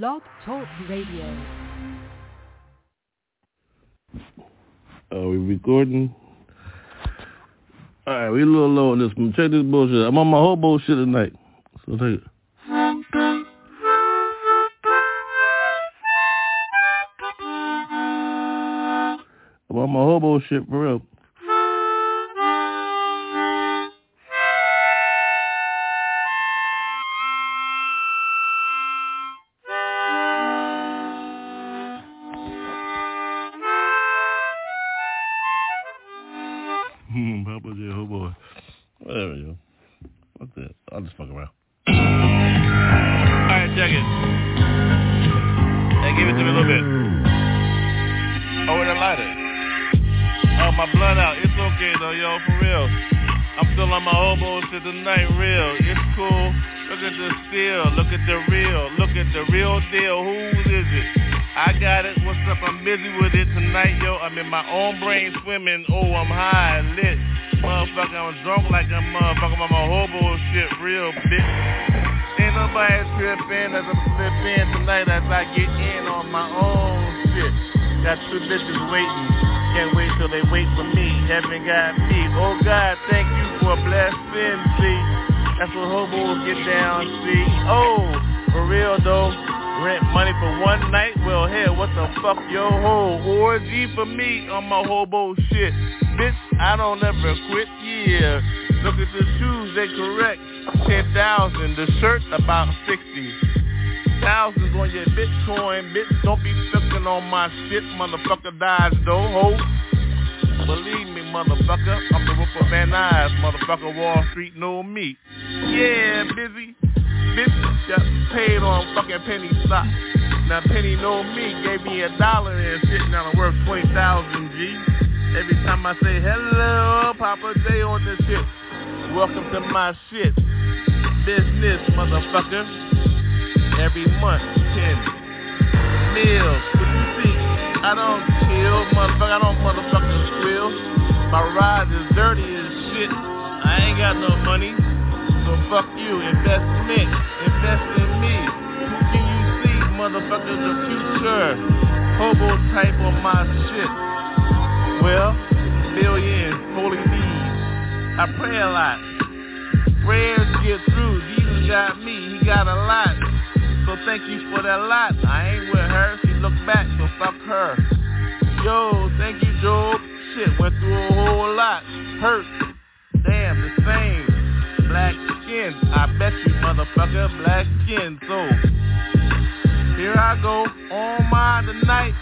Blog Talk Radio. Are we recording? All right, we a little low on this one. Check this bullshit. I'm on my whole bullshit tonight. So take it. I'm on my hobo shit for real. Me. Oh God, thank you for blessing. See, that's what hobos get down. See, oh, for real though. Rent money for one night? Well, hell, what the fuck, yo ho? Orgy for me on my hobo shit. Bitch, I don't ever quit, yeah. Look at the shoes, they correct. 10,000, the shirt about 60. Thousands on your Bitcoin, bitch, don't be fucking on my shit, motherfucker dies though, ho. Believe motherfucker, I'm the Ripper Van Nuys, motherfucker, Wall Street know me. Yeah, busy. Bitch got paid on fucking penny stock. Now Penny know me, gave me a dollar and shit, now I'm worth 20,000 G. Every time I say hello, Papa J on this shit. Welcome to my shit. Business, motherfucker. Every month, 10 meals. What you see? I don't chill, motherfucker. I don't motherfucking squeal. My ride is dirty as shit. I ain't got no money. So fuck you. Investment. Invest in me. Who can you see, motherfucker? The future. Hobo type of my shit. Well, billions, holy needs. I pray a lot. Prayers get through. Jesus got me. He got a lot. So thank you for that lot. I ain't with her. She look back, so fuck her. Yo, thank you, Job. Shit, went through a whole lot. Hurt. Damn, the same. Black skin. I bet you, motherfucker, black skin. So, here I go. On my tonight.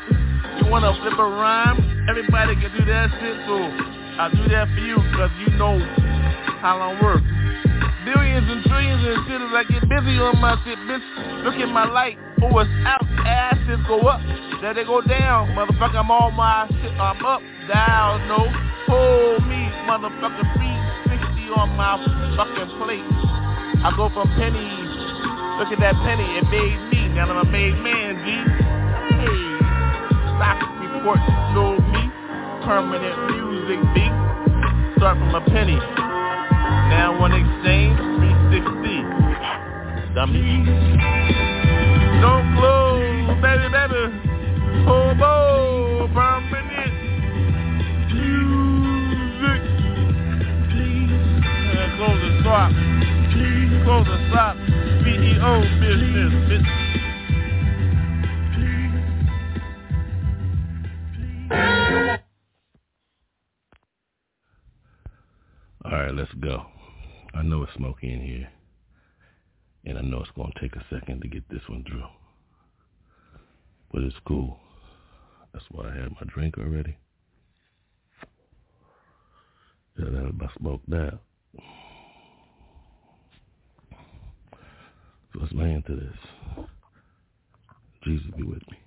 You wanna flip a rhyme? Everybody can do that shit, so I'll do that for you, cause you know how I work. Billions and trillions shit as I get busy on my shit, bitch. Look at my light. Oh, it's out. Asses go up. Then they go down. Motherfucker, I'm on my shit. I'm up, down, no. Hold me, motherfucker. 360 on my fucking plate. I go from pennies. Look at that penny. It made me. Now I'm a made man, G. Hey. Stock report know me. Permanent Muzik beat. Start from a penny. Now one exchange, 360. Dummy. Don't close, baby, baby. Oh, Hobo, Permanent Muzik. And close the shop. Close the shop. CEO business, bitch. All right, let's go. I know it's smoky in here, and I know it's going to take a second to get this one through. But it's cool. That's why I had my drink already. Gotta have my smoke down. So let's lay into this. Jesus be with me.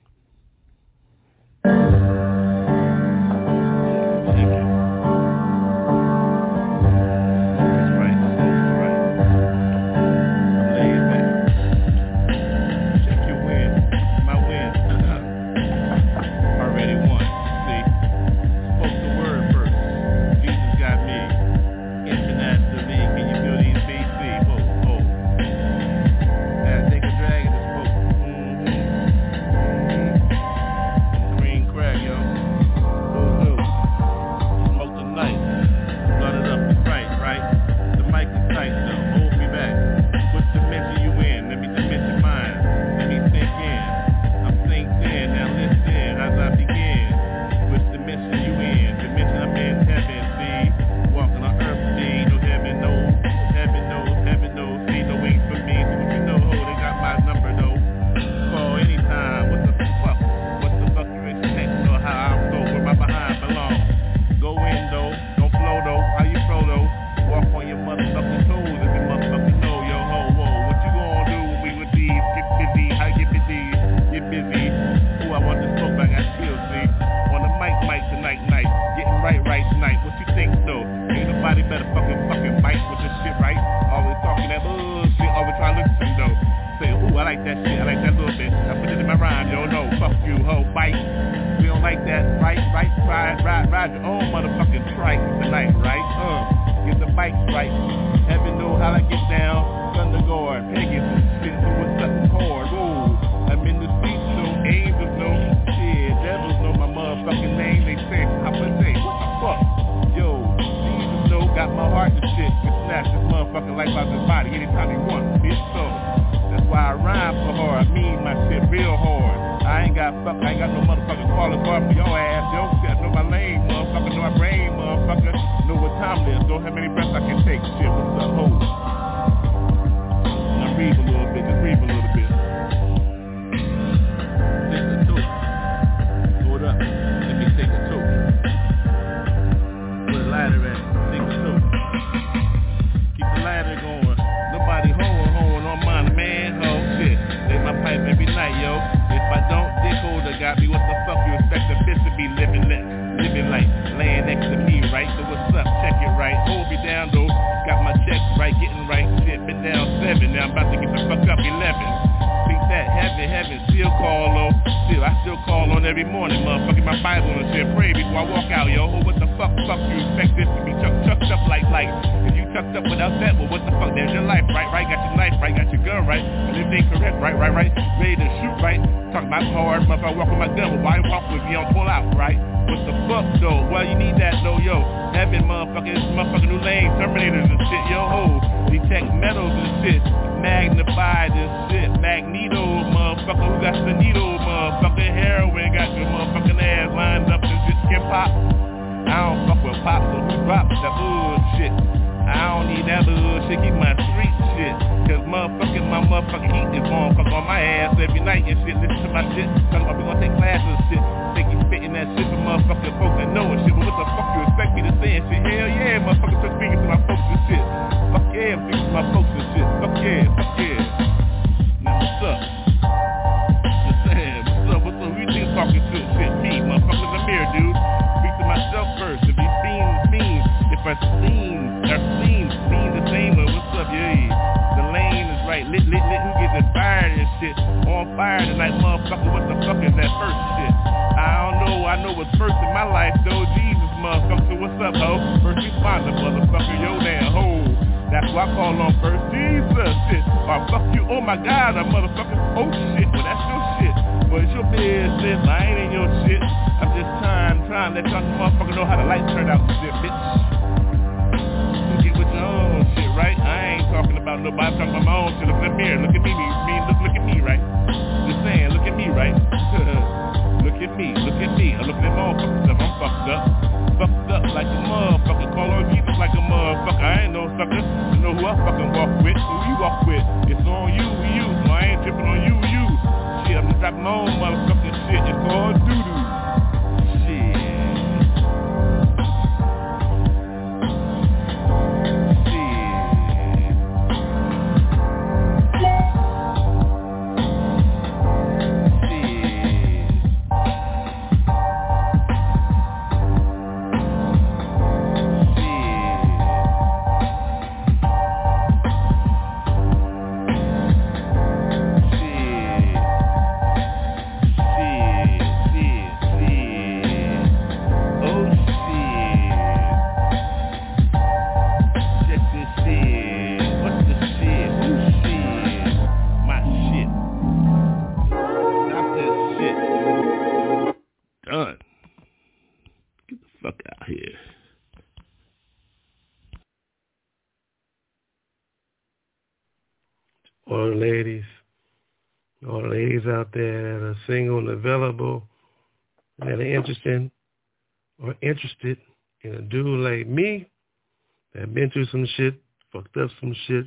Anytime he wants, bitch. So that's why I rhyme so hard. I mean my shit real hard. I ain't got fuck, I ain't got no motherfucking calling bar for your ass, I seen, or seen, seen the same, well, what's up, yeah? The lane is right, lit, lit, lit, who getting fired and shit? On fire tonight, motherfucker, what the fuck is that first shit? I don't know, I know what's first in my life, though, Jesus, motherfucker, so what's up, ho? First you find responder, motherfucker, yo, damn, ho. That's why I call on first, Jesus, shit. Or fuck you, oh my God, a motherfucker, oh shit, well, that's your shit. But it's your business, I ain't in your shit. I'm just trying, trying to let y'all motherfucker know how the lights turn out shit, bitch. Your own shit, right? I ain't talking about nobody, I'm talking about my own shit. Look in the mirror, look at me, me, look, look at me, right? Just saying, look at me, right? look at me, look at me. I'm looking at my own I'm fucked up. Fucked up like a motherfucker, call on Jesus like a motherfucker. I ain't no sucker, I know who I fucking walk with, who you walk with. It's on you, you, I ain't tripping on you, you. Shit, I'm just dropping my own motherfucking shit, it's called doo-doo. Available, that are interested or interested in a dude like me that been through some shit, fucked up some shit,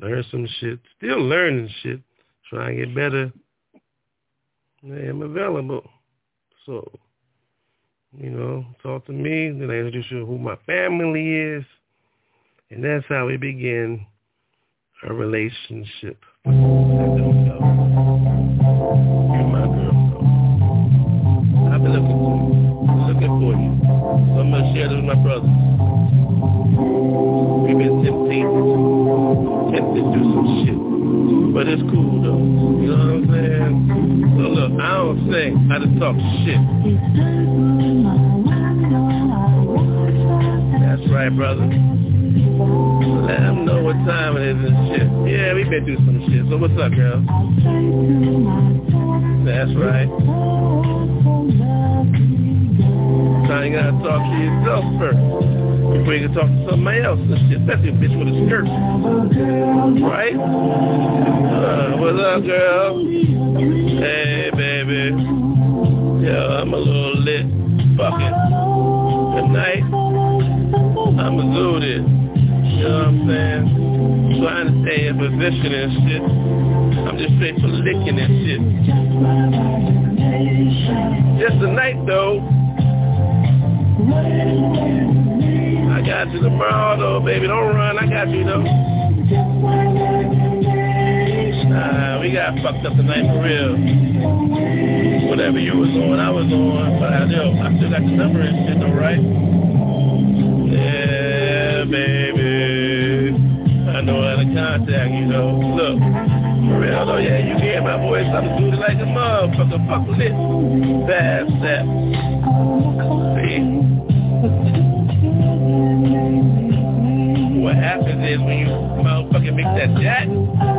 learned some shit, still learning shit, trying to get better. I am available. So, you know, talk to me, then I introduce you to who my family is, and that's how we begin a relationship. My brothers. We've been tempted, tempted to do some shit. But it's cool though. You know what I'm saying? So look, I don't sing. I just talk shit. That's right, brother. Let them know what time it is and shit. Yeah, we been through some shit. So what's up, girl? That's right. Trying to gotta talk to yourself first before you can talk to somebody else and shit, especially a bitch with a skirt. Right? Uh, what's up, girl? Hey, baby. Yo, I'm a little lit. Fuck Fucking. Tonight, I'm a zooted. You know what I'm saying? Trying to stay in position and shit. I'm just straight for licking and shit. Just tonight, though. I got you tomorrow, though, baby. Don't run. I got you, though. Nah, we got fucked up tonight for real. Whatever you was on, I was on. But I, yo, I still got the number and shit, though, right? Yeah, baby. I know how to contact you, though. Look, for real, though, yeah, you hear my voice. I'm doing like a motherfucker. Fuck with it. What happens is when you motherfucking mix that jack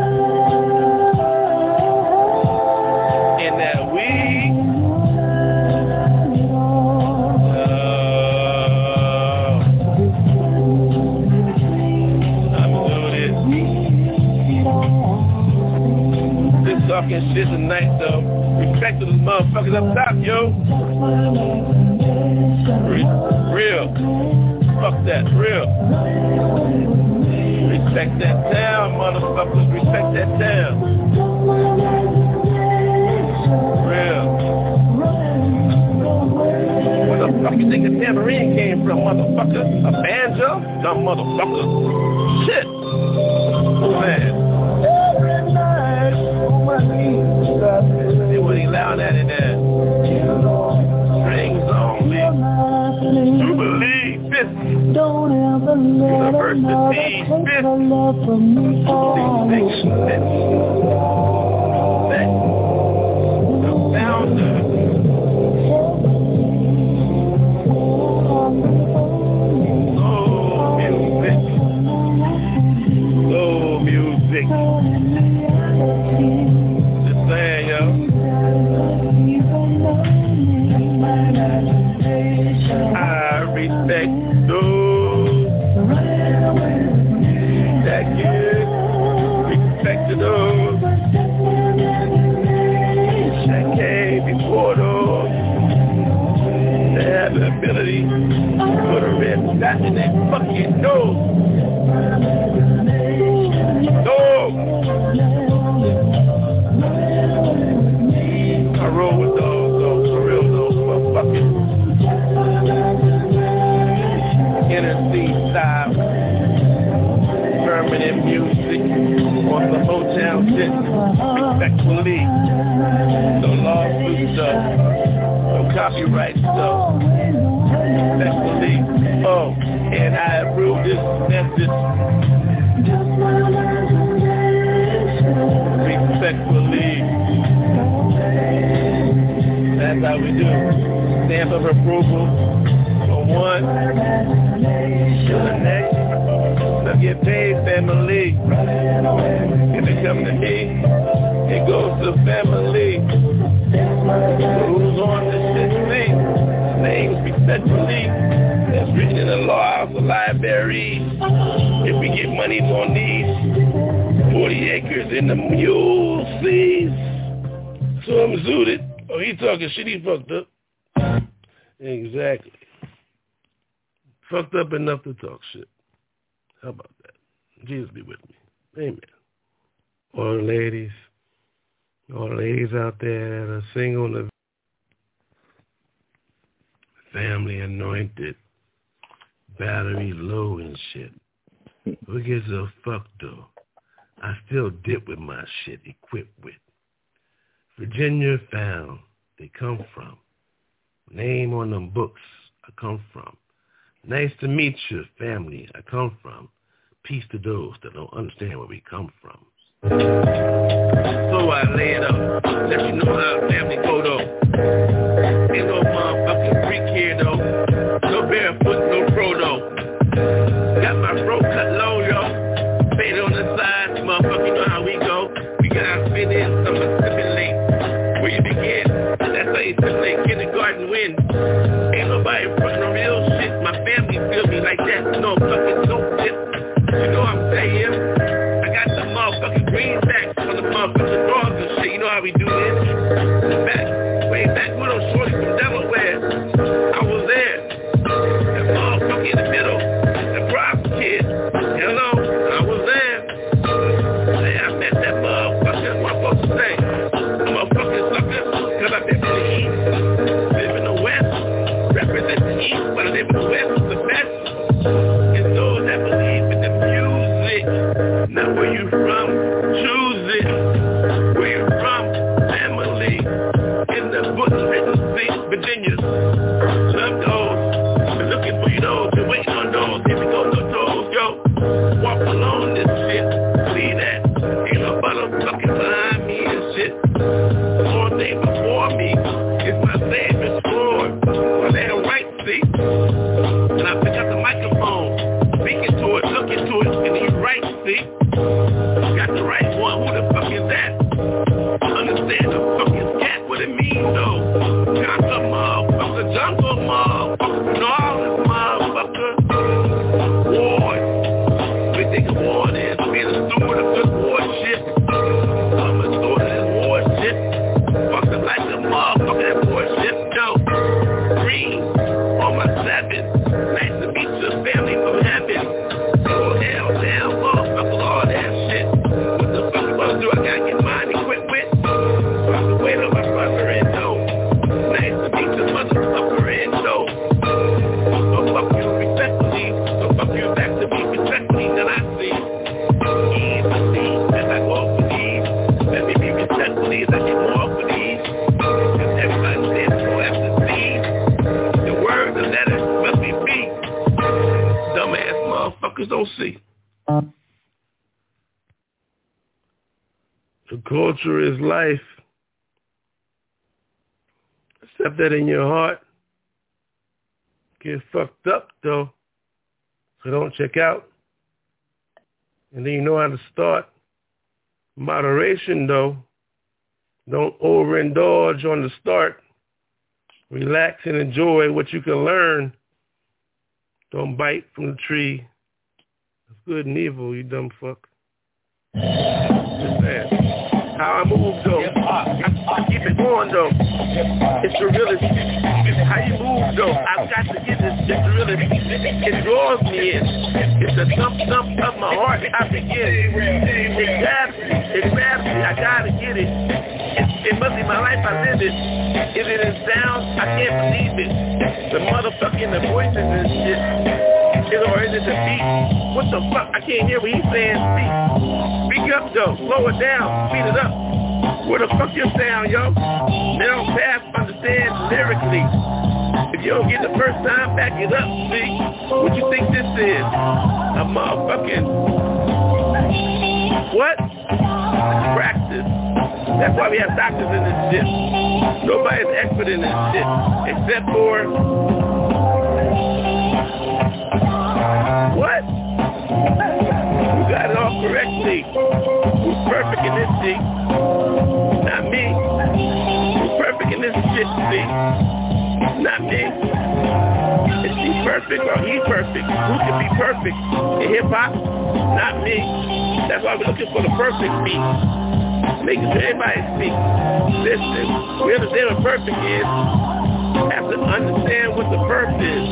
talking shit tonight though. Respect to the motherfuckers up top, yo. Real. Fuck that, real. Respect that down, motherfuckers. Respect that down. Real. Where the fuck you think a tambourine came from, motherfucker? A banjo? Dumb motherfucker. Respectfully. No lawsuit stuff. No copyright stuff. Respectfully. Oh, and I approve this message. Respectfully. That's how we do. Stamp of approval from one to the next. Let's get paid, family. If it come to me, If we get money on these 40 acres in the mule seas. So I'm zooted. Oh, he talking shit, he fucked up. Exactly. Fucked up enough to talk shit. How about that? Jesus be with me. Amen. All the ladies, all the ladies out there that are single and family anointed, battery low and shit. Who gives a fuck though? I still dip with my shit equipped with. Virginia found they come from. Name on them books I come from. Nice to meet you, family I come from. Peace to those that don't understand where we come from. So I lay it up. Let you know how family go though. Ain't no motherfucking freak here though. No barefoot, no the road cut low, yo. Fade on the side, motherfucker, you know how we go. We got our fit in, some late. Where you begin, that's how you just assimilate kindergarten win. Ain't nobody fucking real shit. My family feel me like that, no fucking dope shit. That in your heart. Get fucked up though. So don't check out. And then you know how to start. Moderation though. Don't overindulge on the start. Relax and enjoy what you can learn. Don't bite from the tree. It's good and evil, you dumb fuck. How I move though. Keep it going though. It's the realest. How you move though. I've got to get this. It's realest. It draws me in. It's the thump thump of my heart. I begin. It grabs me. It grabs me. I gotta get it. It, it must be my life. I live it. Is it in sound? I can't believe it. The motherfucking the voices and shit. Is or is it the beat? What the fuck? I can't hear what he's saying. Speak. Speak up though. Slow it down. Speed it up. Where the fuck your sound, yo? They don't pass understand lyrically. If you don't get the first time, back it up. See? What you think this is? A motherfucking what? Practice. That's why we have doctors in this shit. Nobody's expert in this shit. Except for what? You got it all correctly. Who's perfect in this shit? In this shit, see? Not me. Is she perfect or he perfect? Who can be perfect in hip hop? Not me. That's why we're looking for the perfect beat. Making sure everybody speaks. Listen, we understand what perfect is. Have to understand what the perfect is.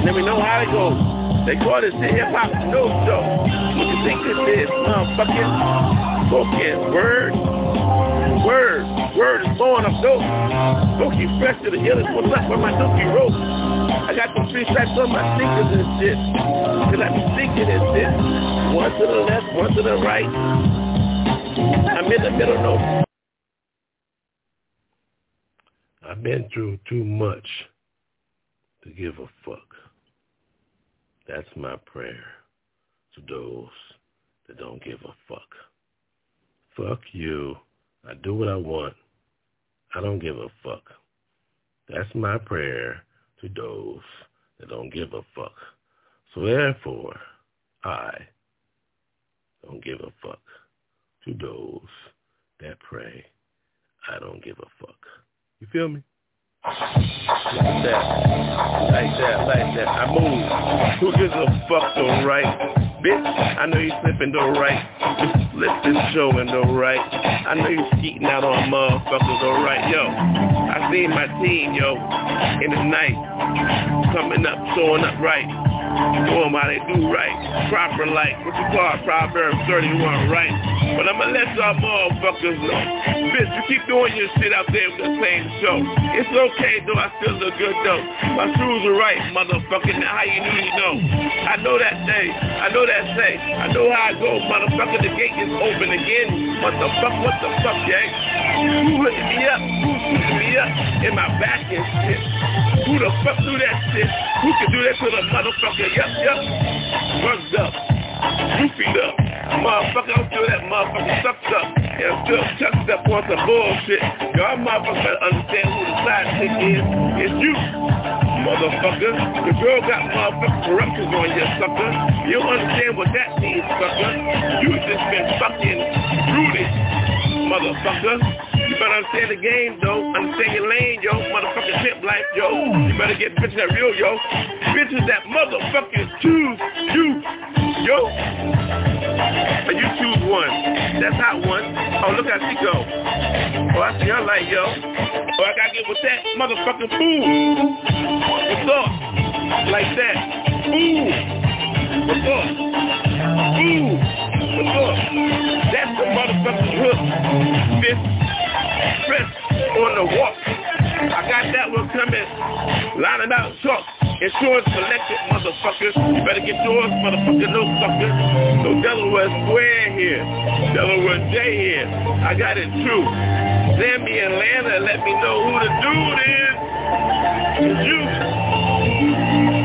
And then we know how it goes. They call this shit hip hop no show. What you think this is? Motherfucking spoken word. Word. Word is blowing up dope. Dookie fresh to the illest. What's up with my dookie rope? I got some three stripes on my sneakers and shit. Cause I be thinking and shit. One to the left, one to the right. I'm in the middle, no. I've been through too much to give a fuck. That's my prayer to those that don't give a fuck. Fuck you. I do what I want. I don't give a fuck. That's my prayer to those that don't give a fuck. So therefore, I don't give a fuck to those that pray. I don't give a fuck. You feel me? Like that. Like that, like that. I move. Who gives a fuck though, right? Bitch, I know you slipping though right. Slipping showing though right. I know you cheating out on motherfuckers alright. Yo, I seen my team, yo, in the night, coming up, showing up right doing how they do right, proper like, what you call it, Proverbs 31 right. But I'ma let y'all motherfuckers know. Bitch, you keep doing your shit out there with the same show. It's okay though, I still look good though. My shoes are right, motherfucker, now how you knew you know. I know that day, I know that say, I know how I go, motherfucker, the gate is open again. What the fuck, what the fuck, gang? Who hooking me up? Who hooking me up in my back and shit? Who the fuck do that shit? Who can do that to the motherfucker? Yup, yup. Rugged up. Roofied up. Motherfucker, I'm still that motherfucker sucked up. And still chucked up on some bullshit. Y'all motherfuckers better understand who the side chick is. It's you. Motherfucker, the girl got motherfucking corruptions on you, sucker. You don't understand what that means, sucker. You just been fucking rooted, motherfucker You better understand the game, though. Understand your lane, yo. Motherfucking tip life, yo. You better get bitches that real, yo. Bitches that motherfuckers choose you, yo. But you choose one. That's hot one. Oh, look how she go. Oh, I see her light, yo. Oh, I gotta get with that motherfucking fool. What's up? Like that. Ooh. What's up? Ooh. What's up? That's the motherfucking hook. Bitch on the walk. I got that one coming, Line lining out truck. Insurance collected, motherfuckers. You better get yours, motherfucker, no sucker. No Delaware Square here. Delaware Day here. I got it true. Send me Atlanta and let me know who the dude is. It's you.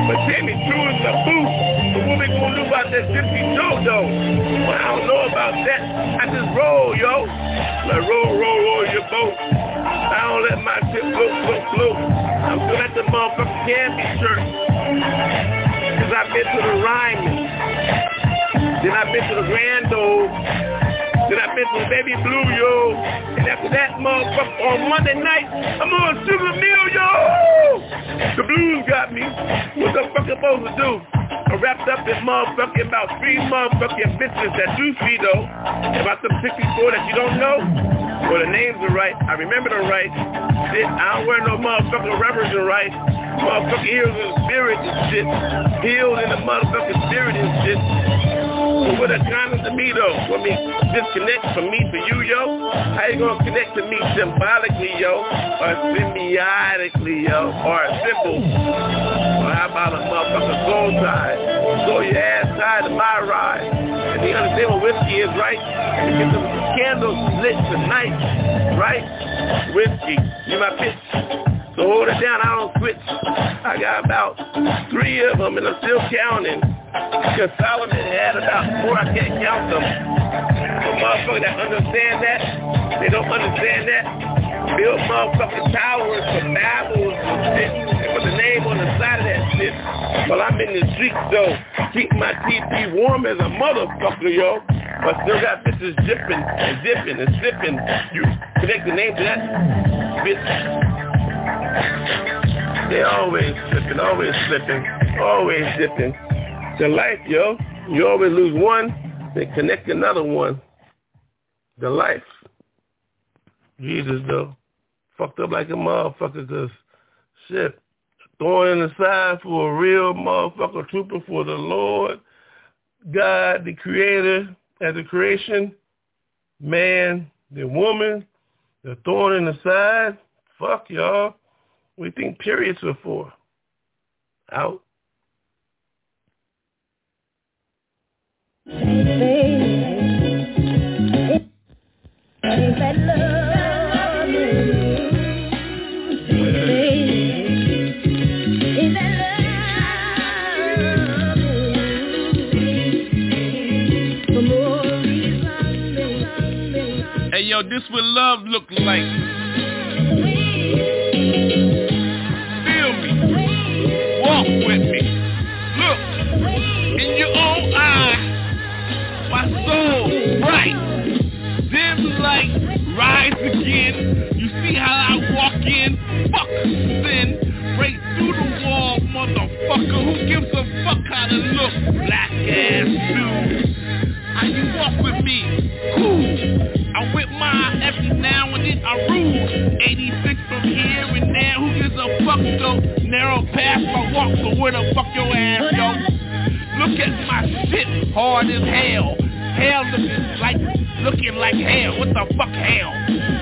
But Tammy True is the booth. About that gypsy Joe though? Well, I don't know about that. I just roll, yo. Like roll, roll, roll your boat. I don't let my shit float, float, float. I'm still at the motherfucking candy shirt. Cause I've been to the Ryman. Then I've been to the Grand. Then I've been to the Baby Blue, yo. And after that, motherfucker, on Monday night, I'm on Sugar Mill, yo. The blues got me. What the fuck am I supposed to do? I wrapped up in motherfucking about three motherfucking bitches that you see, though. About the 64 that you don't know. Well, the names are right. I remember them right. Shit, I don't wear no motherfucking rubbers and right. Motherfucking heels and spirit and shit. Heels in the motherfucking spirit and shit. But what a condom to me though. For me, disconnect from me to you, yo. How you gonna connect to me symbolically, yo? Or symbiotically, yo? Or a symbol? Or how about a motherfucking soul tie? Go your ass tied to my ride. And you understand what whiskey is, right? And get some candles lit tonight, right? Whiskey. You my bitch. So hold it down. I don't switch. I got about three of them, and I'm still counting. Because Solomon had about four. I can't count them. So motherfuckers that understand that, they don't understand that. Build motherfucking towers for Bibles and shit. Put the name on the side of that shit. While I'm in the streets, though, keep my TP warm as a motherfucker, yo. But still got bitches dipping and dipping and sipping. You connect the name to that bitch. They always slipping, always slipping, always dipping. The life, yo. You always lose one, then connect another one. The life. Jesus, though. Fucked up like a motherfucker because, shit, throwing in the side for a real motherfucker trooper for the Lord, God, the creator, at the creation, man, the woman, the thorn in the side. Fuck y'all. We think periods are for. Out. And yo, this what love look like. rise again. You see how I walk in? Fuck sin. break through the wall, motherfucker. Who gives a fuck how to look? Black ass dude. How you walk with me? Cool. I whip my ass every now and then. I rule 86 from here and there. Who gives a fuck though? Narrow path I walk, so where the fuck your ass go? Look at my shit, hard as hell. Hell looking like looking like hell. What the fuck hell?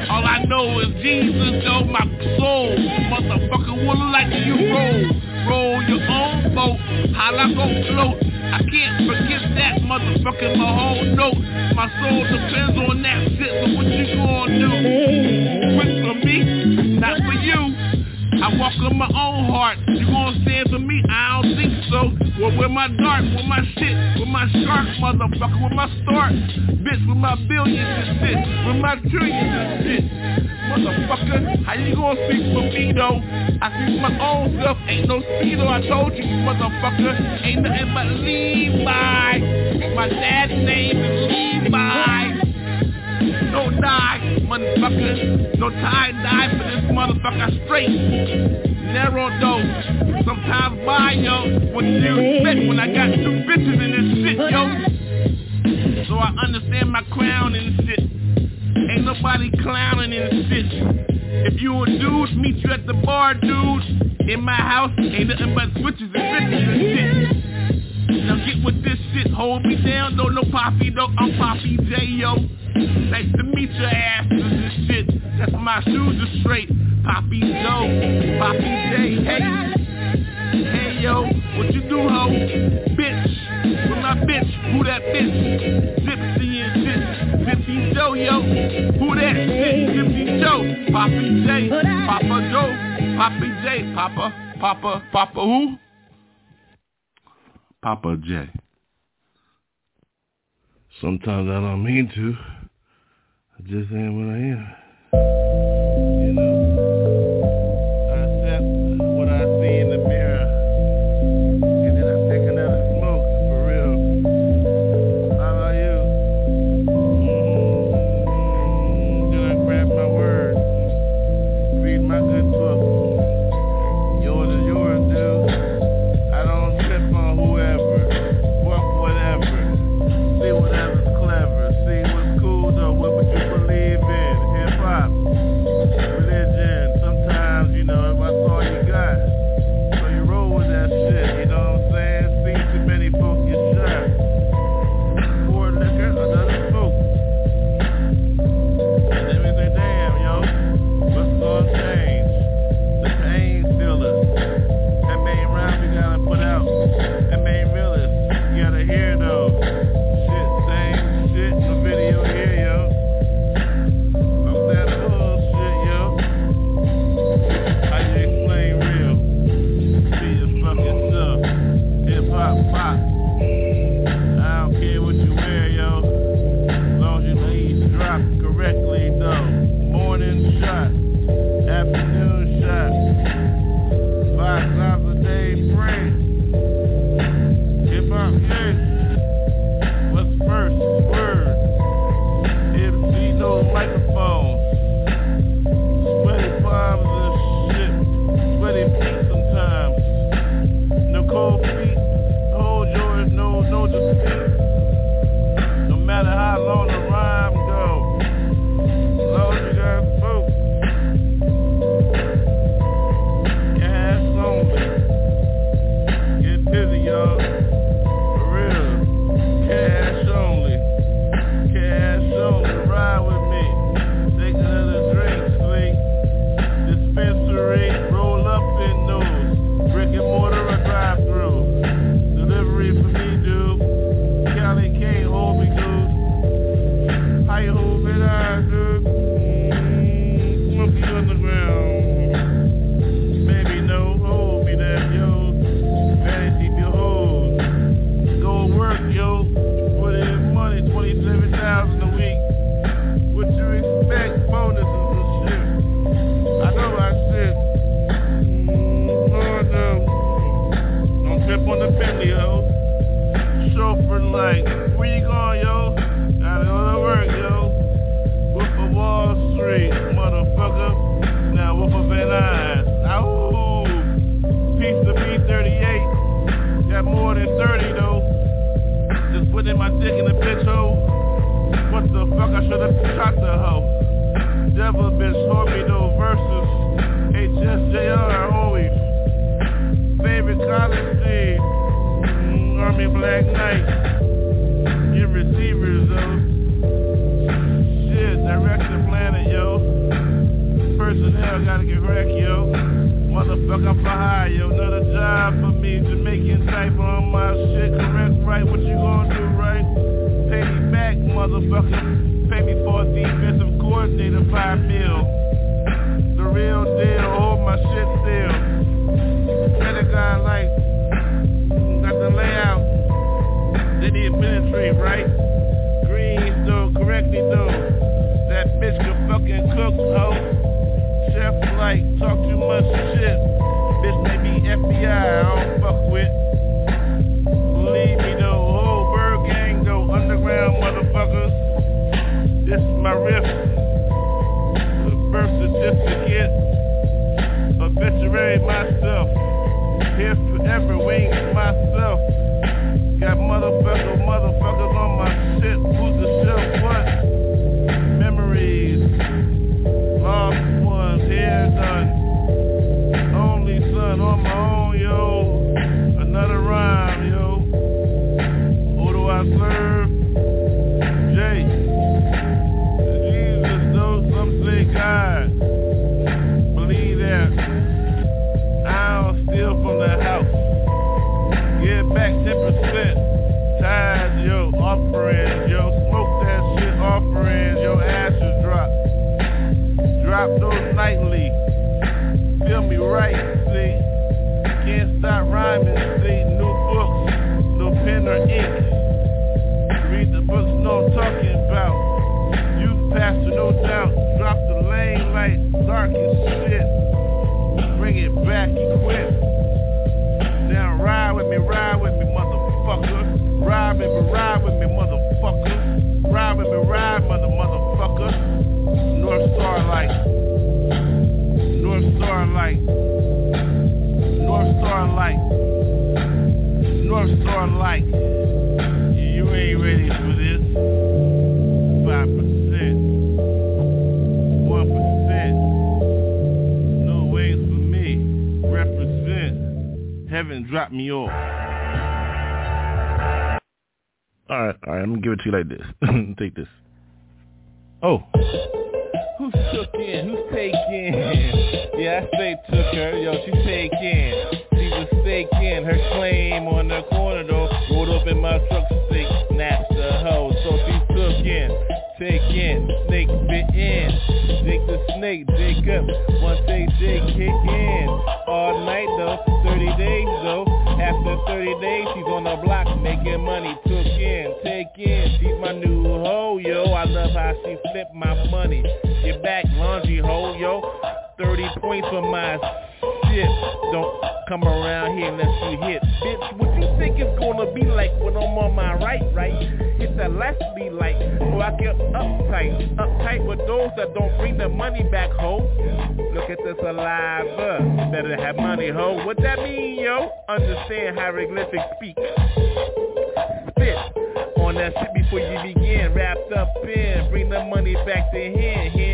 All I know is Jesus, yo, my soul. Motherfucker will like you roll. Roll your own boat. How I go float. I can't forget that motherfucker my whole note. My soul depends on that shit, so what you gonna do? Quit for me, not for you. I walk on my own heart. You gonna stand for me? I don't think so. Well, where my dart? Where my shit? Where my shark, motherfucker? Where my start? Bitch, with my billions and shit. With my trillions and shit. Motherfucker, how you gonna speak for me though? I speak my own self. Ain't no speedo. I told you, motherfucker. Ain't nothing but Levi. My dad's name is Levi. No die, motherfucker. No tie and die for this motherfucker straight. Narrow dose. Sometimes buy, yo. What do you expect when I got two bitches in this shit, yo? So I understand my crown and shit. Ain't nobody clowning in shit. If you a dude, meet you at the bar, dude. In my house, ain't nothing but switches and bitches and shit. Now get with this shit, hold me down, no, no Poppy, no, I'm Poppy J, yo. Nice to meet your asses and shit. That's my shoes are straight. Poppy Joe, Poppy J, hey. Hey yo, what you do, ho? Bitch, with my bitch, who that bitch? Gypsy and shit. Gypsy Joe, yo. Who that shit? Gypsy Joe. Poppy J, Papa Joe. Poppy J, Papa, Papa, Papa who? Papa J. Sometimes I don't mean to. Just am what I am. like, where you going, yo? Gotta go to work, yo. Wolf of Wall Street, motherfucker. Now whoop of Van Nuys. Ow! Piece of B38. Got more than 30 though. Just putting my dick in the bitch hole. What the fuck? I should've shot the hoe. Devil bitch torpedo versus HSJR always. Favorite college team, Army Black Knight. Receivers. Shit, director planet, yo. Personnel gotta get wrecked, yo. Motherfucker, I'm yo. Another job for me. Jamaican type on my shit. Correct, right? What you gonna do, right? Pay me back, motherfucker. Back 10%. Tithes, yo, offerings, yo. Smoke that shit, offerings, yo. Ashes drop. Drop those nightly. Feel me right, see. Can't stop rhyming, see. New books, no pen or ink. Read the books, no talking about. Youth pastor, no doubt. Drop the lane like dark as shit. Bring it back, motherfucker. Ride with me, ride, mother, motherfucker. North Star light. North Star light. North Star light. North Star light. You ain't ready for this. Five percent. One percent. No ways for me. Represent. Heaven dropped me off. Alright, I'm gonna give it to you like this. Take this. Oh. Who's took in? Who's taking? Yeah, I say took her. Yo, she taking. She was taking her claim on the corner though. Rolled up in my truck, stick, snapped Take in. Snake bit in. Dig the snake, dig up. Once they dig, kick in. All night though. 30 days though. After 30 days, she's on the block making money. Took in, take in. She's my new hoe, yo. I love how she flip my money. Get back, laundry hoe, yo. 30 points for my shit. Don't come around here unless you hit. Bitch, what you think it's gonna be like when I'm on my right, right? Hit the lefty light, or I get uptight. Uptight with those that don't bring the money back, ho. Look at the saliva. Better have money, ho. What that mean, yo? Understand hieroglyphics speak. Spit on that shit before you begin. Wrapped up in, bring the money back to him.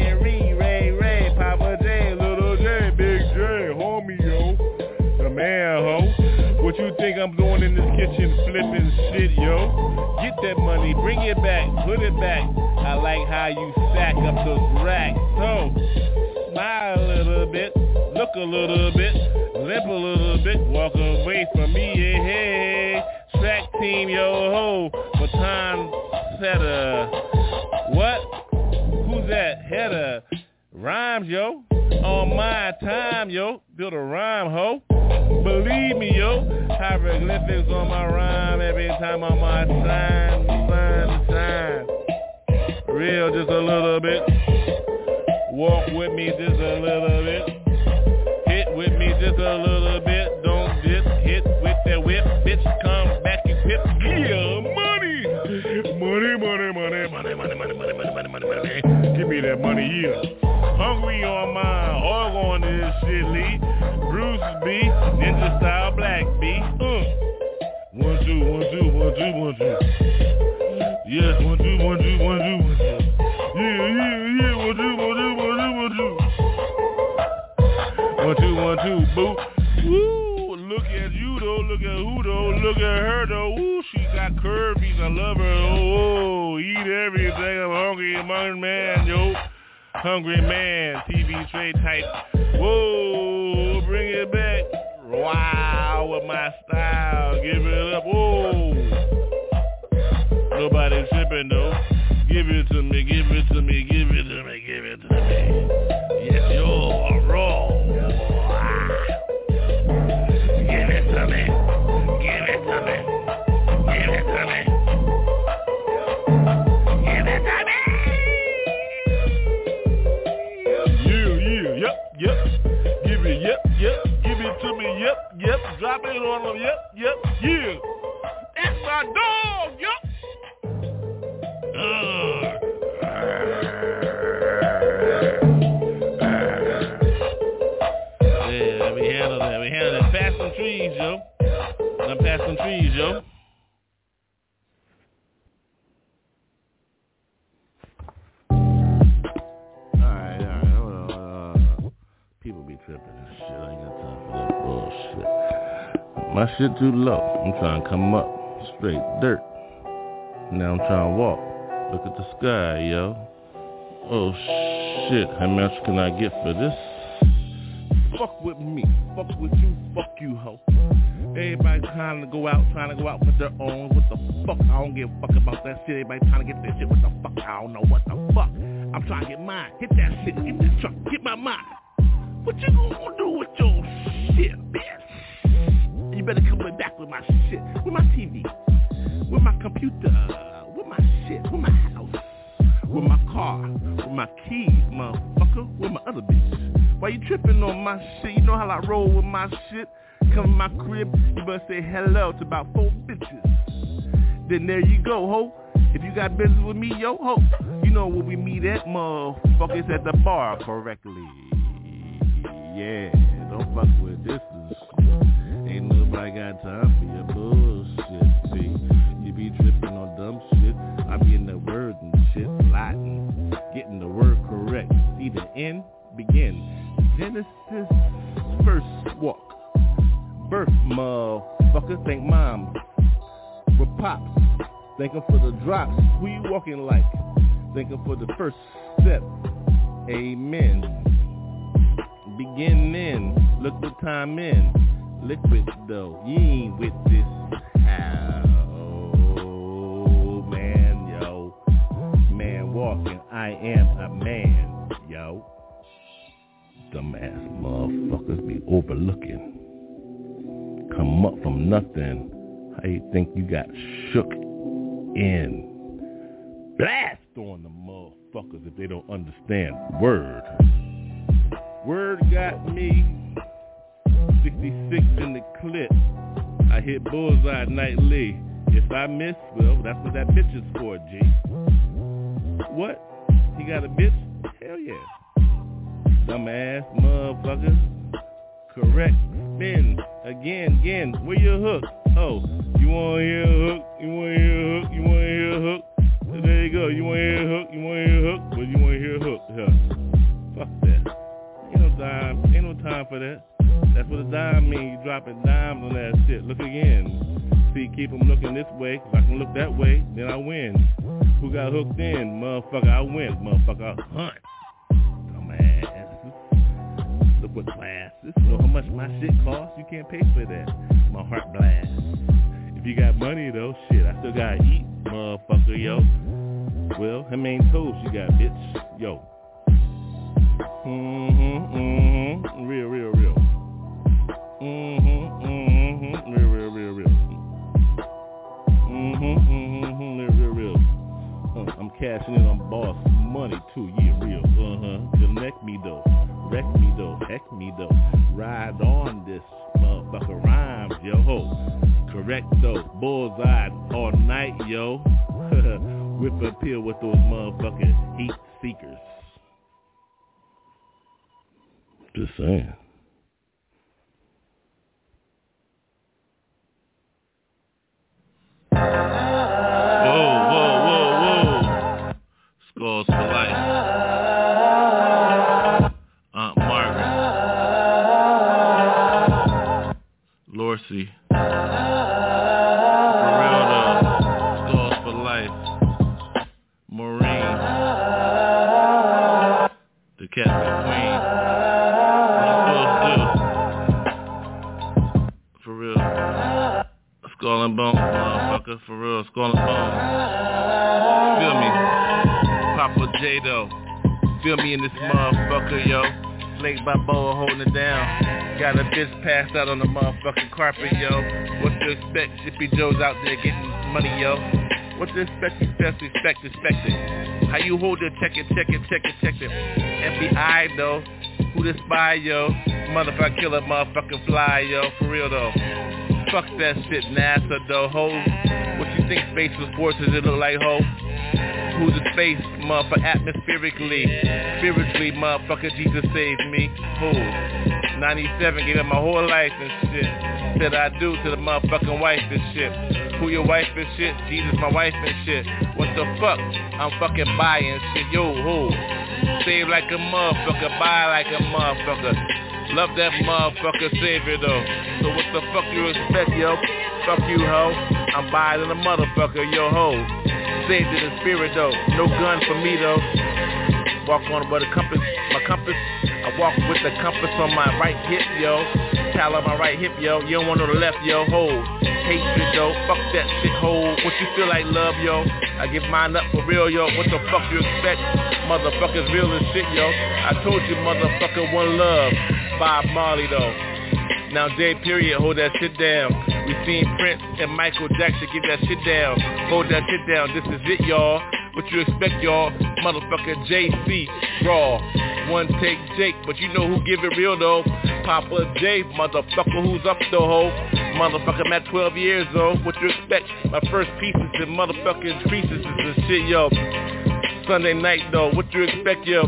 Kitchen flipping shit, yo? Get that money, bring it back, put it back. I like how you stack up those racks. So, smile a little bit, look a little bit, limp a little bit, walk away from me, hey, hey. Track team, yo ho, baton setter. What? Who's that? Header. Rhymes, yo. On my time, yo. Build a rhyme, ho. Believe me, yo. Hieroglyphics on my rhyme every time on my sign, sign, sign. Real just a little bit. Walk with me just a little bit. Hit with me just a little bit. Don't just hit with that whip. Bitch, come back and whip. Money. That money, yeah. Hungry on mine, hog on this shit, Lee. Bruce B, ninja style black B. Uh. One, two, one, two, one, two, one, two. Yes, one, two, one, two, one, two, one, two. Yeah, yeah, yeah, one, two, one, two, one, two, one, two. One, two, one, two, boo. At though, look at her though. Woo, she got curvies, I love her. Oh, oh eat everything. I'm hungry, I'm hungry man, yo. Hungry man, TV trade type. Whoa, bring it back. Wow, with my style, give it up. Whoa. Nobody tripping though. Give it to me, give it to me, give yep, yep. Give it, yep, yep. Give it to me, yep, yep. Drop it on them, yep, yep, yeah. That's my dog, yep. My shit too low. I'm trying to come up straight dirt. Now I'm trying to walk. Look at the sky, yo. Oh shit, how much can I get for this? Fuck with me, fuck with you, fuck you, ho. Everybody trying to go out, trying to go out with their own. What the fuck? I don't give a fuck about that shit. Everybody trying to get that shit. What the fuck? I don't know what the fuck. I'm trying to get mine. Hit that shit. Get this truck. Get my mind. What you gonna do with your shit, better come back with my shit. With my TV. With my computer. With my shit. With my house. With my car. With my keys, motherfucker. With my other bitch. Why you tripping on my shit? You know how I roll with my shit? Come in my crib, you better say hello to about four bitches. Then there you go, ho. If you got business with me, yo, ho, you know where we meet at, motherfuckers at the bar correctly. Yeah, don't fuck with this. Ain't nobody got time for your bullshit. See, you be tripping on dumb shit. I be in the word and shit, Latin, getting the word correct. See the end begin. Genesis first walk birth, motherfucker. Thank mom. With pops. Thank him for the drops. Who you walking like? Thank him for the first step. Amen. Begin then. Look what time in. Liquid though. You ain't with this. Oh, man, yo. Man walking. I am a man, yo. Dumbass motherfuckers be overlooking come up from nothing, how you think you got shook in? Blast on the motherfuckers if they don't understand word. Word got me 66 in the clip. I hit bullseye nightly. If I miss, well, that's what that bitch is for, G. What? He got a bitch? Hell yeah. Dumbass motherfucker. Correct. Spin. Again, again. Where your hook? Oh, you want to hear a hook? You want to hear a hook? You want to hear a hook? There you go. You want to hear a hook? You want to hear a hook? But you want to hear a hook? Yeah. Fuck that. Ain't no time. Ain't no time for that. That's what a dime means. You dropping dimes on that shit. Look again. See, keep them looking this way. If I can look that way, then I win. Who got hooked in? Motherfucker, I win. Motherfucker, I hunt. Dumbass. Look what class. This know how much my shit costs. You can't pay for that. My heart blast. If you got money though, shit, I still gotta eat, motherfucker, yo. Well, how many toes you got, bitch? Yo. Mm-hmm, mm-hmm. Real, real, real. Cashing in on boss money too. Yeah, real. Uh-huh. Connect me though. Wreck me though. Heck me though. Ride on this motherfucker rhymes, yo. Ho. Correct though. Bullseye all night, yo. Whip up here with those motherfucking heat seekers. Just saying. Whoa, in this motherfucker, yo. Blake Balboa holding it down. Got a bitch passed out on the motherfucking carpet, yo. What to expect? Zippy Joe's out there getting money, yo. What to expect? Expect, expect, expect it. How you hold it? Check it, check it, check it, check it. FBI, though. Who the spy, yo? Motherfucker killer, motherfucking fly, yo. For real, though. Fuck that shit, NASA, though, ho. What you think space was for? Does it look like, ho? Who's the space, motherfucker, atmospherically? Spiritually, motherfucker, Jesus saved me. Who? 97, gave up my whole life and shit. Said I do to the motherfucking wife and shit. Who your wife and shit? Jesus, my wife and shit. What the fuck? I'm fucking buying shit. Yo, who? Save like a motherfucker, buy like a motherfucker. Love that motherfucker savior though. So what the fuck you expect, yo? Fuck you, hoe. I'm buying a motherfucker, yo, ho. Saved in the spirit though. No gun for me though. Walk on with a compass, my compass. I walk with the compass on my right hip, yo. Towel on my right hip, yo. You don't want to the left, yo. Hold. Hatred, though. Fuck that shit, hold. What you feel like, love, yo? I give mine up for real, yo. What the fuck you expect? Motherfuckers real as shit, yo. I told you, motherfucker, one love. Bob Marley, though. Now J period, hold that shit down. We seen Prince and Michael Jackson get that shit down. Hold that shit down. This is it, y'all. What you expect, y'all? Motherfucker JC, raw. One take Jake, but you know who give it real though. Papa J, motherfucker, who's up the hoe? Motherfucker, I'm at 12 years old. What you expect? My first pieces and motherfucking creases and shit, yo. Sunday night though, what you expect, yo?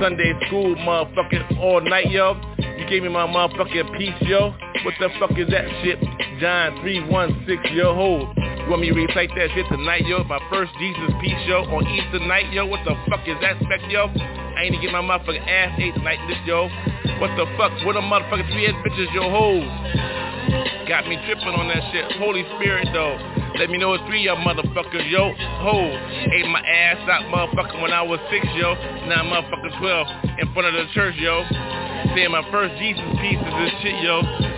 Sunday school, motherfucking all night, yo. Gave me my motherfucking piece, yo. What the fuck is that shit? John 316, yo, hold. You want me to recite that shit tonight, yo? My first Jesus piece, yo, on Easter night, yo. What the fuck is that spec, yo? I ain't to get my motherfucking ass ate tonight, this, yo. What the fuck? What a motherfucking three-head bitches, yo, hoes. Got me tripping on that shit. Holy Spirit, though. Let me know it's three y'all motherfuckers, yo. Ho, ate my ass out, motherfucker, when I was six, yo. Now I'm motherfucking 12 in front of the church, yo. Saying my first Jesus pieces and shit, yo.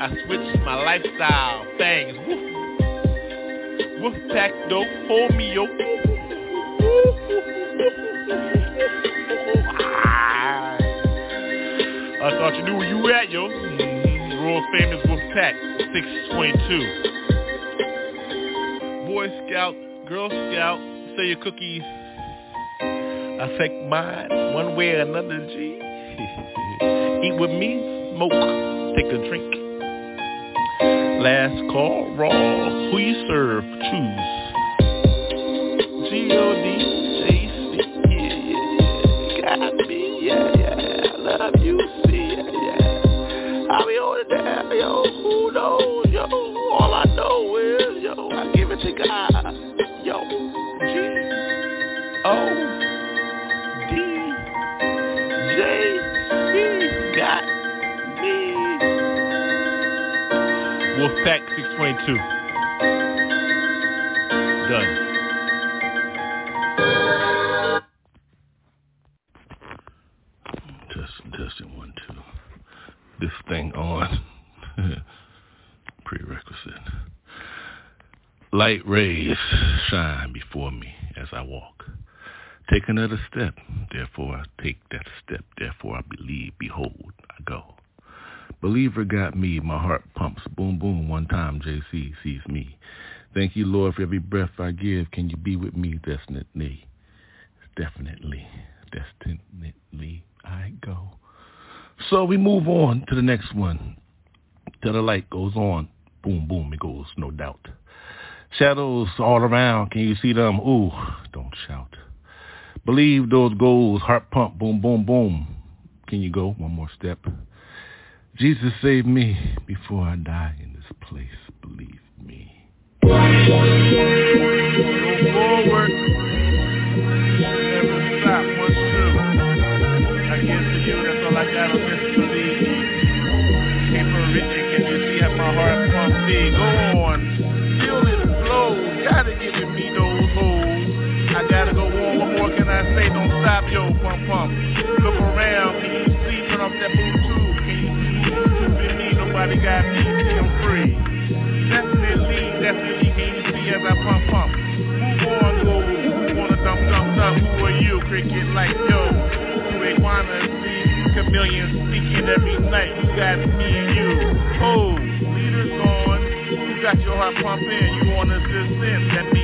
I switched my lifestyle. Things. Woof. Woof pack dope. Hold me yo. I thought you knew where you were at, yo. Mm-hmm. Famous Wolf Pack, 622. Boy Scout, Girl Scout, say your cookies affect mine one way or another, G. Eat with me, smoke, take a drink. Last call, raw, who you serve, choose. G-O-D, J-C, yeah, yeah, yeah. got me, yeah, yeah, I love you. See. Yeah, yeah. I be on it down, yo. Who knows, yo? All I know is, yo, I give it to God. Wolfpack 622. Done. Testing, one, two this thing on. Prerequisite. Light rays shine before me as I walk. Take another step, therefore I take that step, therefore I believe, behold. Believer got me, my heart pumps, boom, boom, one time JC sees me. Thank you, Lord, for every breath I give. Can you be with me? Definitely, definitely, definitely I go. So we move on to the next one. Till the light goes on. Boom, boom, it goes, no doubt. Shadows all around. Can you see them? Ooh, don't shout. Believe those goals. Heart pump. Boom, boom, boom. Can you go one more step? Jesus saved me before I die in this place. Believe me. Go forward. Me. See, I'm free. Definitely, definitely. See as I pump, pump? Move on, go. Who wanna dump, dump, dump? Who are you? Cricket like, yo. You iguana, see? Chameleon speaking every night. You got me and you. Oh, leaders on. You got your heart pumping. You on assistant. That mean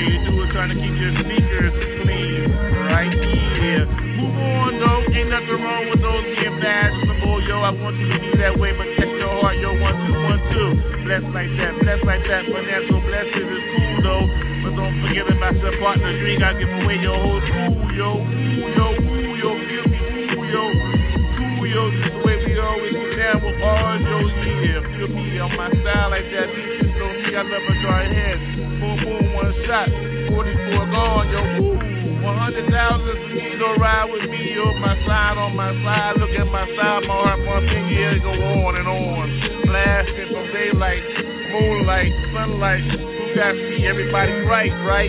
All you do is trying to keep your sneakers clean. Right here. Move on though. Ain't nothing wrong with those being fashionable. Yo, I want you to be that way, but check your heart. Yo, one, two, one, two. Blessed like that. Blessed like that. Financial blessings is cool though. But don't forget about your partner. You gotta give away your whole school, yo. Yo, yo, feel me, ooh, yo. Ooh, yo, this the way we always get down with ours, yo. Yeah, feel me on my style like that. I a dry head. Boom, boom, one shot. 44 gone, yo. Ooh. 100,000 for me to ride with me, On my side on my side, look at my side, my heart pumping, yeah, go on and on, blasting from daylight, moonlight, sunlight, you got me, everybody right, right?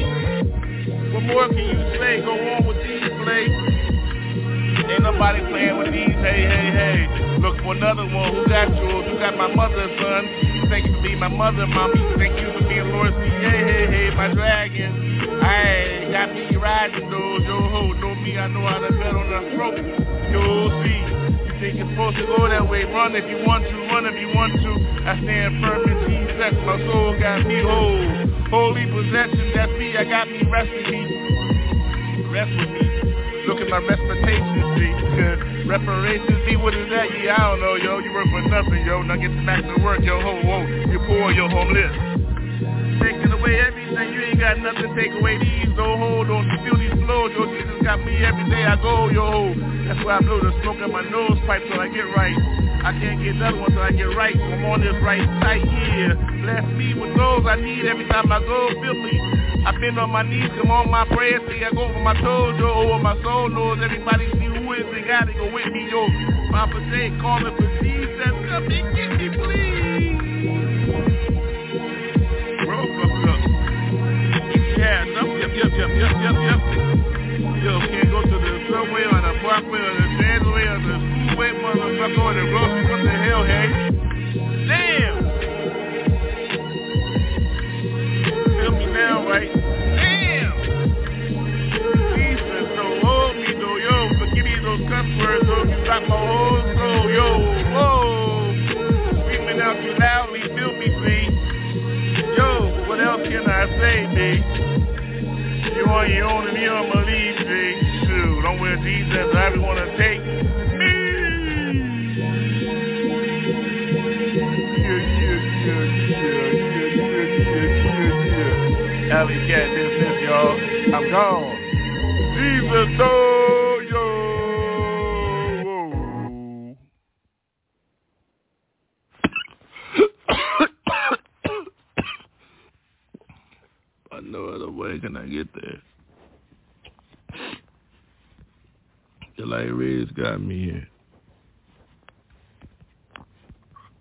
What more can you say? Go on with these play. Ain't nobody playing with these, hey, hey, hey. Look for another one, who got yours? Who got my mother, son? Thank you for being my mother, mommy. Thank you for being Lord C. Hey, hey, hey, my dragon. I got me riding those, yo ho. Know me, I know how to bet on the throat. Yo, see. You think you're supposed to go that way? Run if you want to, run if you want to. I stand firm in Jesus. My soul got me whole. Holy possession, that's me. I got me resting me. rest with me. Look at my reputation, Reparations, see what is that? Yeah, I don't know, yo. You work for nothing, yo. Now get back to work, yo. Ho, ho. You poor, yo, homeless. Taking away everything, you ain't got nothing to take away these, no hold on. Feel these flows, yo. Jesus got me every day I go, yo. That's why I blow the smoke in my nose pipe till I get right. I can't get another one till I get right. I'm on this right side here. Bless me with those I need every time I go. Feel me. I've been on my knees, come on my prayers, see I go over my toes, yo, over my soul knows everybody see who is they gotta go with me, yo. Papa say, calling for Jesus, come and get me, please. Bro, fuck up. Yeah, no, yep, yep, yep, yep, yep, yep. Yo, can't go to the subway or the parkway or the transway or the motherfucker, or the what the hell, hey? Damn! Feel me now, right? Damn! Jesus, don't me, yo. Me words. You got my whole soul, yo. Whoa! Screaming out feel me? Yo, what else can I say? You on your own and you don't believe, B. Shoot, I'm with Jesus, I want to take Alley cat business, y'all. I'm gone. Jesus, oh, yo. By no other way can I get there. The light rays got me here.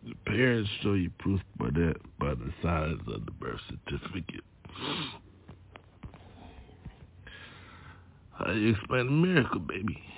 The parents show you proof by that by the signs of the birth certificate. How do you explain a miracle, baby?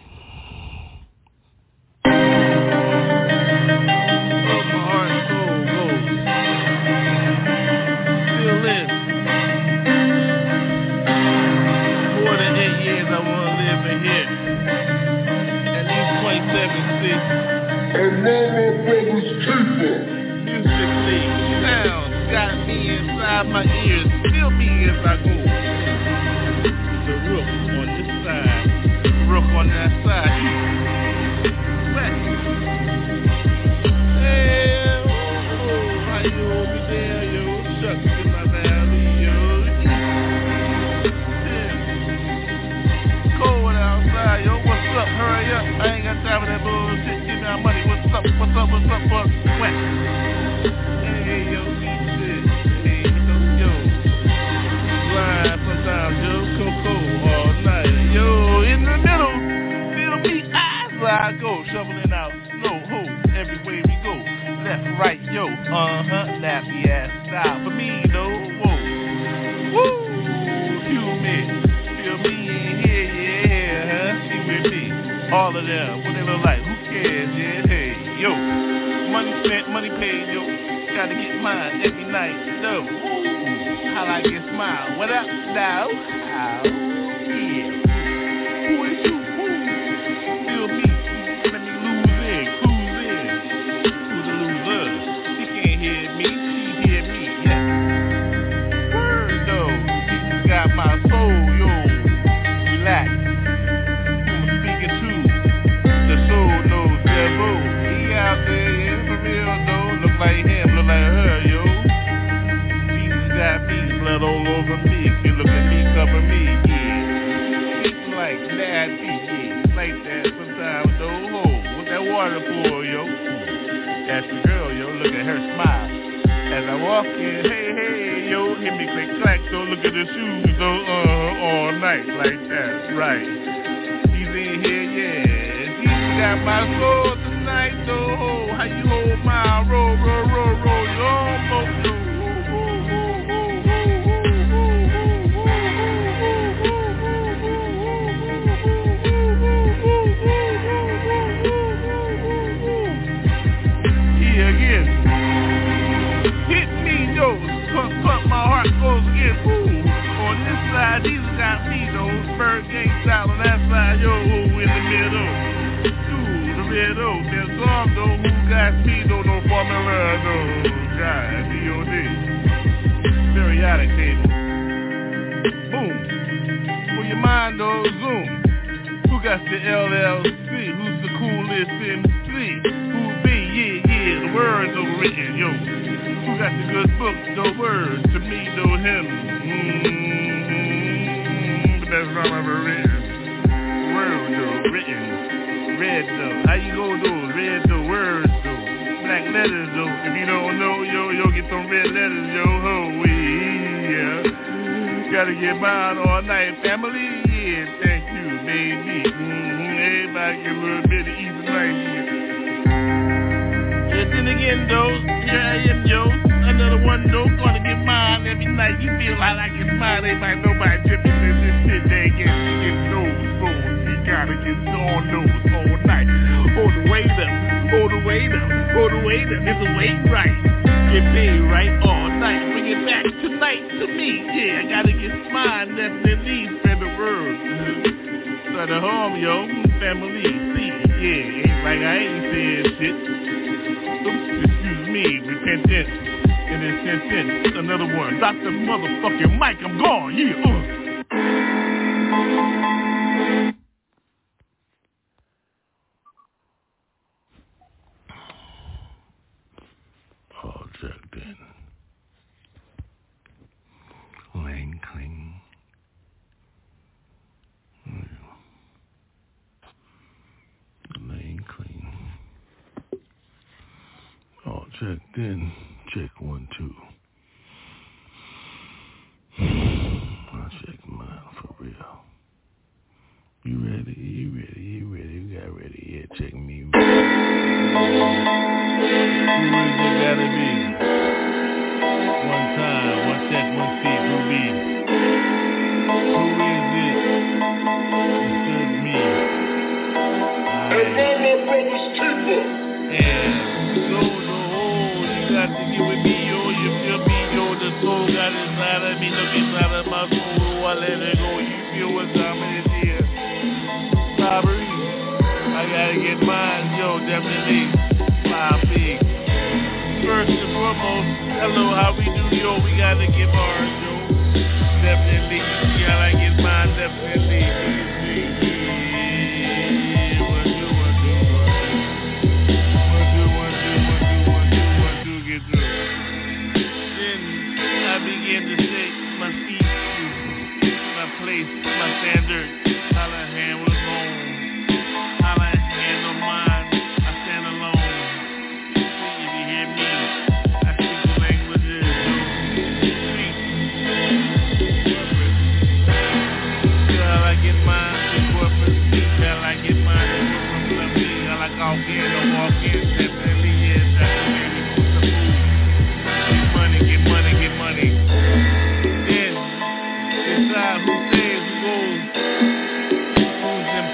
As I walk in, hey, hey, yo, hit me click clack, though. Look at the shoes, though, uh, all night, like that, right. He's in here, yeah. Jesus got my soul tonight, though. How you hold my roll, roll, roll, on that yo. In the middle. Ooh, the middle. There's some, though, who got me, though. No formula, though. God, D.O.D. Periodic table. Boom. For your mind, no Zoom? Who got the LLC? Who's the coolest MC? Who be? Yeah, yeah, the words are written, yo. Who got the good books? No words. To me, no him. Mm-hmm. The best rhyme ever written. Though, written. Red though. How you go though? Red though, words though. Black letters though. If you don't know, yo, yo, get some red letters, yo, ho, yeah. Gotta get mine all night, family. Yeah, thank you, baby. Mm-hmm. Everybody get a little bit of night here. Yeah, then again, though, I am, yo. Another one, though, gonna get mine every night. You feel like I get mine, everybody, nobody tipping this, this shit. They get, get those phones. You gotta get on those all night. Hold the weight up, hold the weight up, hold the weight up. It's the weight right. Get paid right all night. Bring it back tonight to me. Yeah, I gotta get mine, definitely. Spread the word. Spread the home, yo. Family, see, yeah. Ain't like I ain't saying shit. Oops, excuse me, repentance. Another one. Dr. Motherfucking Mike, I'm gone. Yeah, uh. All checked in. Clean. All checked in. Check one, two.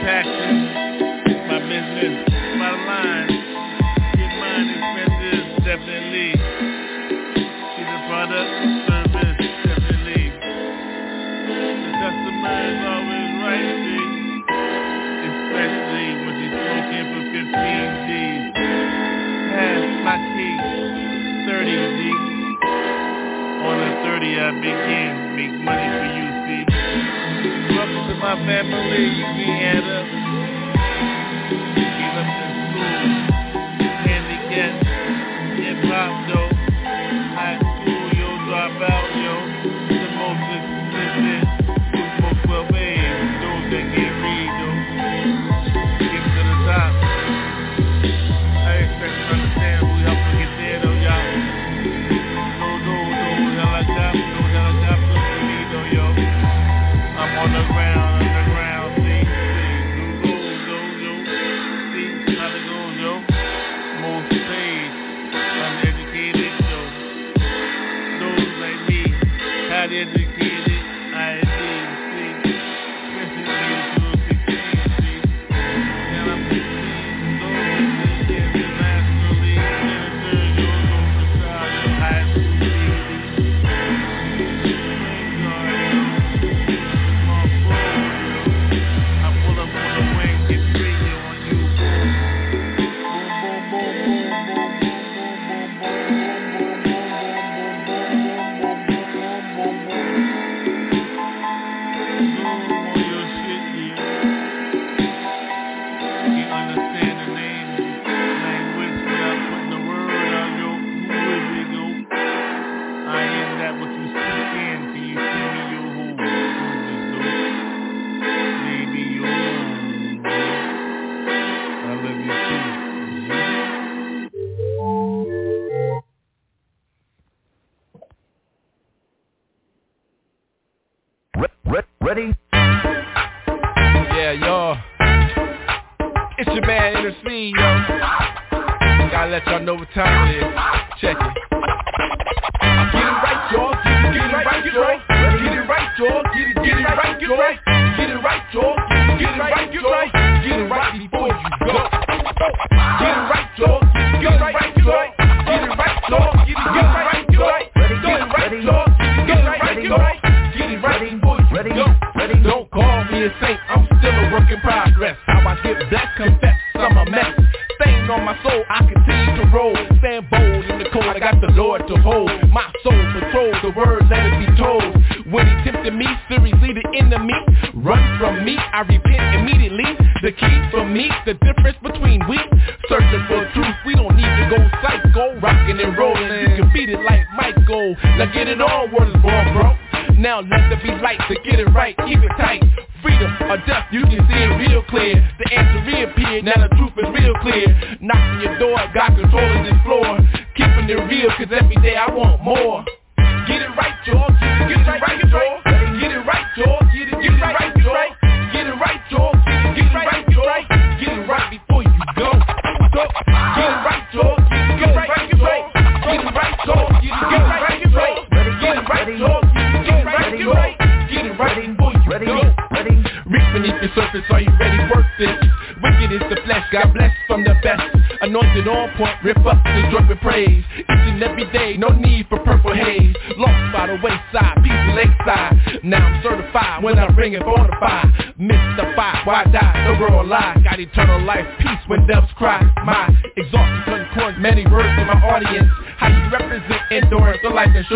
Who's impacting my business, my line. Get mine expenses, definitely. See the product, service, definitely. The customer is always right, see. Especially when she's smoking for 15 G's. Pass my key, 30 G. On the 30 I begin, make money for you, my family, you add up.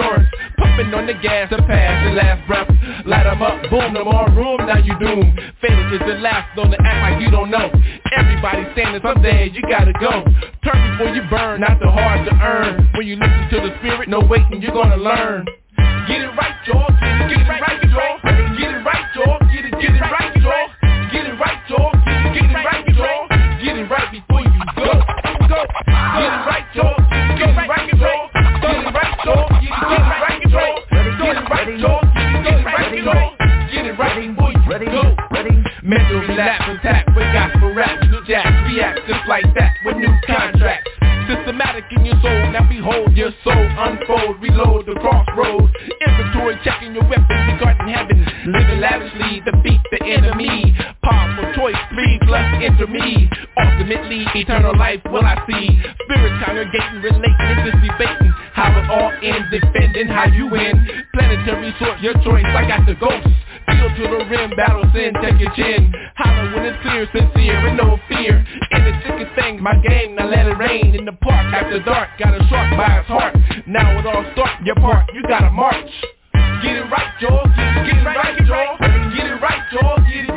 Insurance. Pumping on the gas to pass the last breath. Light 'em up, boom, no more room, now you doomed Fatal is the last, don't act like you don't know. Everybody standing someday, you gotta go. Turn before you burn, not the hard to earn. When you listen to the spirit, no waiting, you're gonna learn. Get it right, y'all. Get it, get it right, y'all. Get it right, y'all. Get it, get it right, Mental relapse attack with gospel rap. Jacks react just like that with new contracts. Systematic in your soul, now behold your soul unfold, reload the crossroads. Inventory checking your weapon, regarding heaven, living lavishly, defeat the enemy. Powerful choice, three plus enter me. Ultimately, eternal life will I see. Spirits congregating, relating, and debating. How it all ends, defending how you win. Planetary source, your choice, I got the ghost. Feel to the rim, battle sin, take your chin. Holler when it's clear, sincere, and no fear. In the thickest thing, my game, now let it rain. In the park, after dark, got a shark by its heart. Now it all starts, your part, you gotta march. Get it right, Joe. get it right, Joe. Get it right, y'all, get it